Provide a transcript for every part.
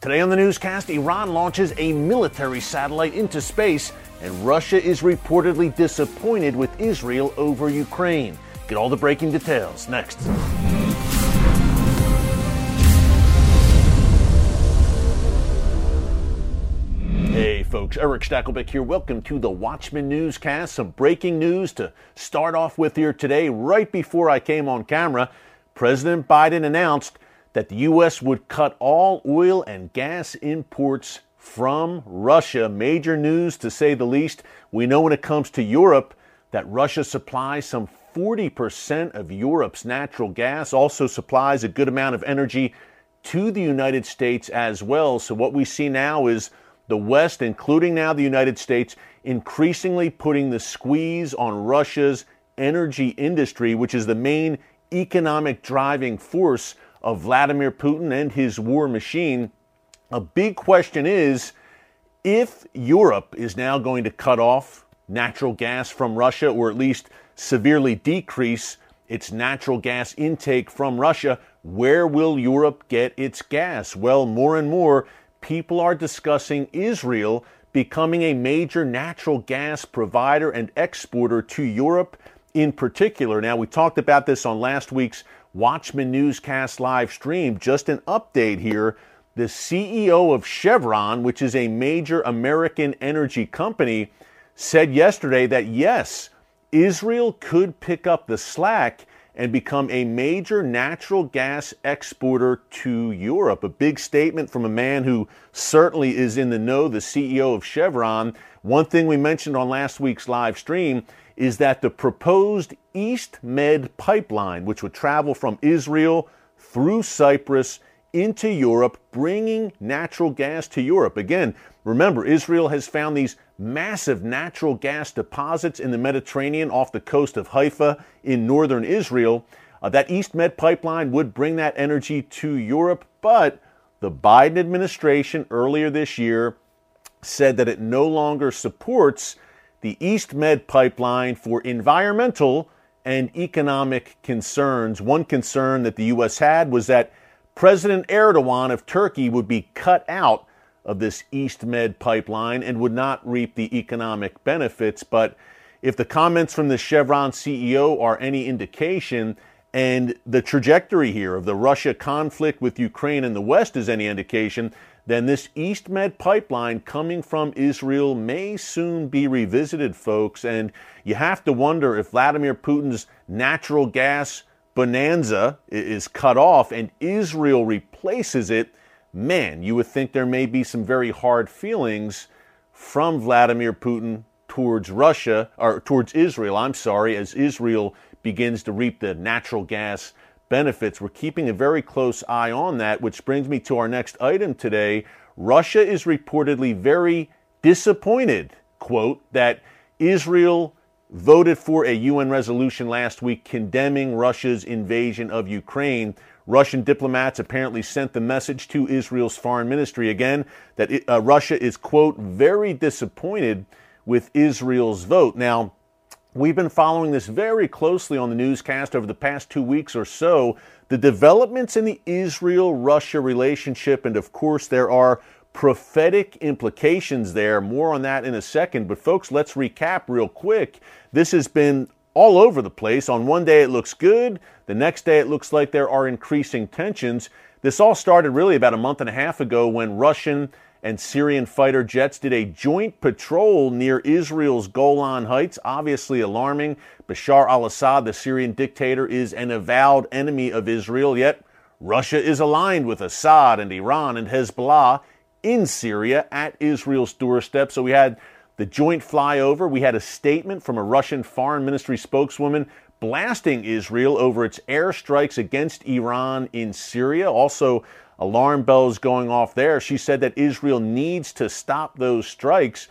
Today on the newscast, Iran launches a military satellite into space, and Russia is reportedly disappointed with Israel over Ukraine. Get all the breaking details next. Hey folks, Erick Stakelbeck here. Welcome to the Watchman Newscast. Some breaking news to start off with here today. Right before I came on camera, President Biden announced that the U.S. would cut all oil and gas imports from Russia. Major news to say the least. We know when it comes to Europe that Russia supplies some 40% of Europe's natural gas, also supplies a good amount of energy to the United States as well. So, what we see now is the West, including now the United States, increasingly putting the squeeze on Russia's energy industry, which is the main economic driving force of Vladimir Putin and his war machine. A big question is if Europe is now going to cut off natural gas from Russia, or at least severely decrease its natural gas intake from Russia, where will Europe get its gas? Well, more and more people are discussing Israel becoming a major natural gas provider and exporter to Europe in particular. Now, we talked about this on last week's Watchman Newscast live stream. Just an update here. The CEO of Chevron, which is a major American energy company, said yesterday that yes, Israel could pick up the slack and become a major natural gas exporter to Europe. A big statement from a man who certainly is in the know, the CEO of Chevron. One thing we mentioned on last week's live stream is that the proposed East Med pipeline, which would travel from Israel through Cyprus into Europe, bringing natural gas to Europe. Again, remember, Israel has found these massive natural gas deposits in the Mediterranean off the coast of Haifa in northern Israel. Uh, that East Med pipeline would bring that energy to Europe, but the Biden administration earlier this year said that it no longer supports the East Med pipeline for environmental and economic concerns. One concern that the U.S. had was that President Erdogan of Turkey would be cut out of this East Med pipeline and would not reap the economic benefits. But if the comments from the Chevron CEO are any indication, and the trajectory here of the Russia conflict with Ukraine and the West is any indication, then this East Med pipeline coming from Israel may soon be revisited, folks. And you have to wonder if Vladimir Putin's natural gas bonanza is cut off and Israel replaces it. Man, you would think there may be some very hard feelings from Vladimir Putin towards Russia, or towards Israel, I'm sorry, as Israel begins to reap the natural gas benefits. We're keeping a very close eye on that, which brings me to our next item today. Russia is reportedly very disappointed, quote, that Israel voted for a UN resolution last week condemning Russia's invasion of Ukraine. Russian diplomats apparently sent the message to Israel's foreign ministry again that it, uh, Russia is, quote, very disappointed with Israel's vote. Now, We've been following this very closely on the newscast over the past two weeks or so. The developments in the Israel Russia relationship, and of course, there are prophetic implications there. More on that in a second. But, folks, let's recap real quick. This has been all over the place. On one day, it looks good. The next day, it looks like there are increasing tensions. This all started really about a month and a half ago when Russian and Syrian fighter jets did a joint patrol near Israel's Golan Heights. Obviously alarming. Bashar al Assad, the Syrian dictator, is an avowed enemy of Israel, yet Russia is aligned with Assad and Iran and Hezbollah in Syria at Israel's doorstep. So we had the joint flyover. We had a statement from a Russian foreign ministry spokeswoman blasting Israel over its airstrikes against Iran in Syria. Also, alarm bells going off there. She said that Israel needs to stop those strikes.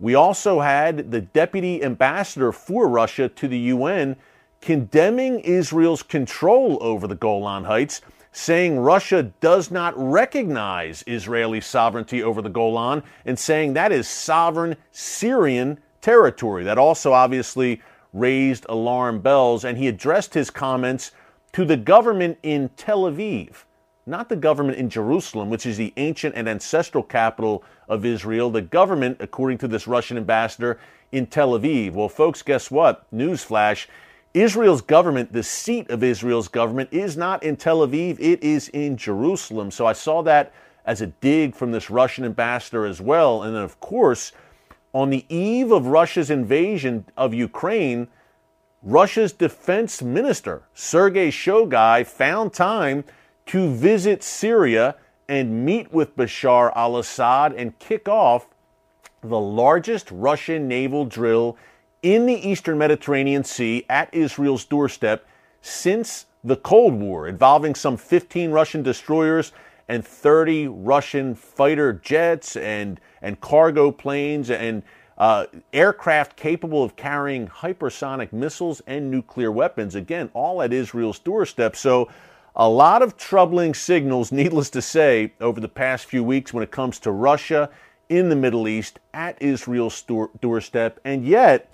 We also had the deputy ambassador for Russia to the UN condemning Israel's control over the Golan Heights, saying Russia does not recognize Israeli sovereignty over the Golan and saying that is sovereign Syrian territory. That also obviously raised alarm bells, and he addressed his comments to the government in Tel Aviv not the government in Jerusalem, which is the ancient and ancestral capital of Israel, the government, according to this Russian ambassador, in Tel Aviv. Well, folks, guess what? Newsflash. Israel's government, the seat of Israel's government, is not in Tel Aviv, it is in Jerusalem. So I saw that as a dig from this Russian ambassador as well. And then, of course, on the eve of Russia's invasion of Ukraine, Russia's defense minister, Sergei Shoigu, found time to visit Syria and meet with Bashar al Assad and kick off the largest Russian naval drill in the eastern Mediterranean Sea at Israel's doorstep since the Cold War, involving some 15 Russian destroyers and 30 Russian fighter jets and, and cargo planes and uh, aircraft capable of carrying hypersonic missiles and nuclear weapons. Again, all at Israel's doorstep. So, a lot of troubling signals, needless to say, over the past few weeks when it comes to Russia in the Middle East at Israel's doorstep. And yet,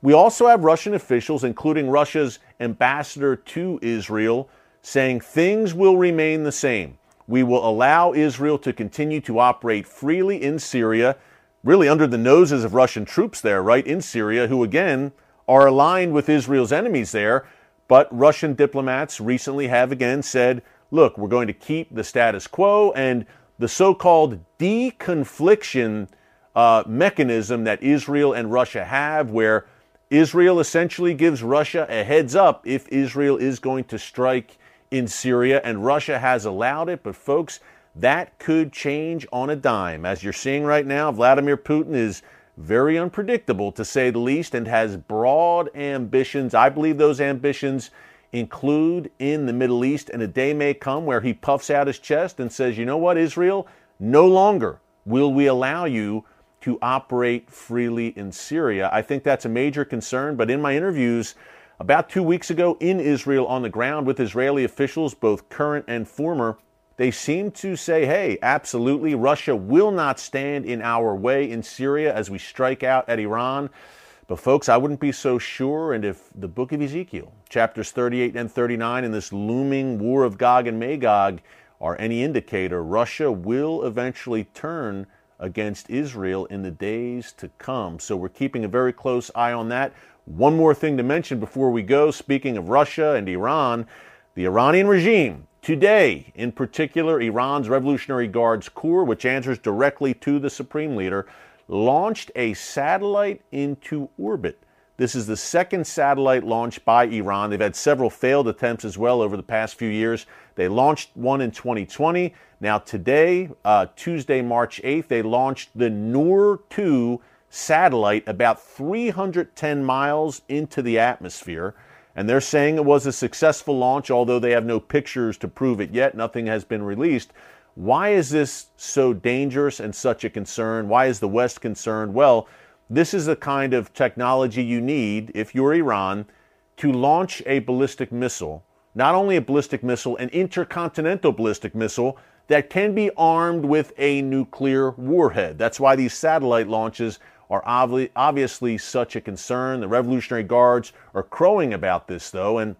we also have Russian officials, including Russia's ambassador to Israel, saying things will remain the same. We will allow Israel to continue to operate freely in Syria really under the noses of Russian troops there, right, in Syria, who again are aligned with Israel's enemies there. But Russian diplomats recently have again said, look, we're going to keep the status quo and the so called deconfliction uh, mechanism that Israel and Russia have, where Israel essentially gives Russia a heads up if Israel is going to strike in Syria, and Russia has allowed it. But, folks, that could change on a dime. As you're seeing right now, Vladimir Putin is very unpredictable to say the least and has broad ambitions. I believe those ambitions include in the Middle East, and a day may come where he puffs out his chest and says, You know what, Israel? No longer will we allow you to operate freely in Syria. I think that's a major concern, but in my interviews, about two weeks ago in Israel on the ground with Israeli officials, both current and former, they seem to say, hey, absolutely, Russia will not stand in our way in Syria as we strike out at Iran. But, folks, I wouldn't be so sure. And if the book of Ezekiel, chapters 38 and 39, and this looming war of Gog and Magog are any indicator, Russia will eventually turn against Israel in the days to come. So, we're keeping a very close eye on that. One more thing to mention before we go speaking of Russia and Iran, the Iranian regime Today, in particular, Iran's Revolutionary Guards Corps, which answers directly to the Supreme Leader, launched a satellite into orbit. This is the second satellite launched by Iran. They've had several failed attempts as well over the past few years. They launched one in 2020. Now, today, uh, Tuesday, March 8th, they launched the Noor 2 satellite about 310 miles into the atmosphere. And they're saying it was a successful launch, although they have no pictures to prove it yet. Nothing has been released. Why is this so dangerous and such a concern? Why is the West concerned? Well, this is the kind of technology you need if you're Iran to launch a ballistic missile, not only a ballistic missile, an intercontinental ballistic missile that can be armed with a nuclear warhead. That's why these satellite launches are obviously such a concern. The Revolutionary Guards are crowing about this, though. And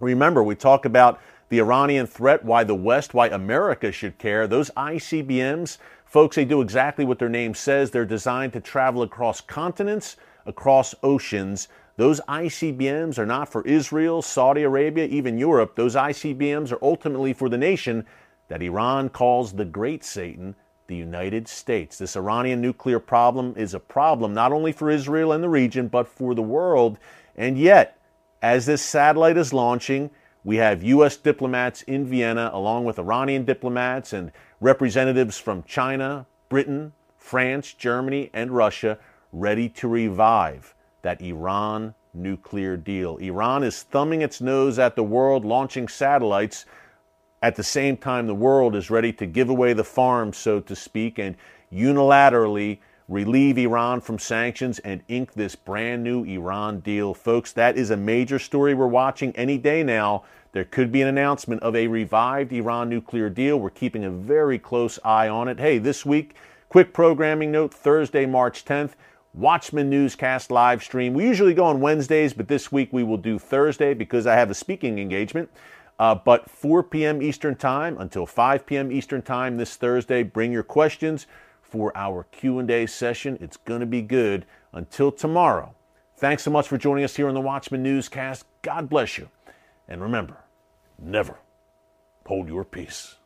remember, we talk about the Iranian threat, why the West, why America should care. Those ICBMs, folks, they do exactly what their name says. They're designed to travel across continents, across oceans. Those ICBMs are not for Israel, Saudi Arabia, even Europe. Those ICBMs are ultimately for the nation that Iran calls the Great Satan, the United States. This Iranian nuclear problem is a problem not only for Israel and the region, but for the world. And yet, as this satellite is launching, we have U.S. diplomats in Vienna, along with Iranian diplomats and representatives from China, Britain, France, Germany, and Russia ready to revive that Iran nuclear deal. Iran is thumbing its nose at the world, launching satellites at the same time, the world is ready to give away the farm, so to speak, and unilaterally relieve Iran from sanctions and ink this brand new Iran deal. Folks, that is a major story we're watching any day now. There could be an announcement of a revived Iran nuclear deal. We're keeping a very close eye on it. Hey, this week, quick programming note Thursday, March 10th. Watchman Newscast live stream. We usually go on Wednesdays, but this week we will do Thursday because I have a speaking engagement Uh, but 4 p.m. Eastern Time until 5 p.m. Eastern Time this Thursday. Bring your questions for our Q&A session. It's going to be good. Until tomorrow, thanks so much for joining us here on the Watchman Newscast. God bless you. And remember, never hold your peace.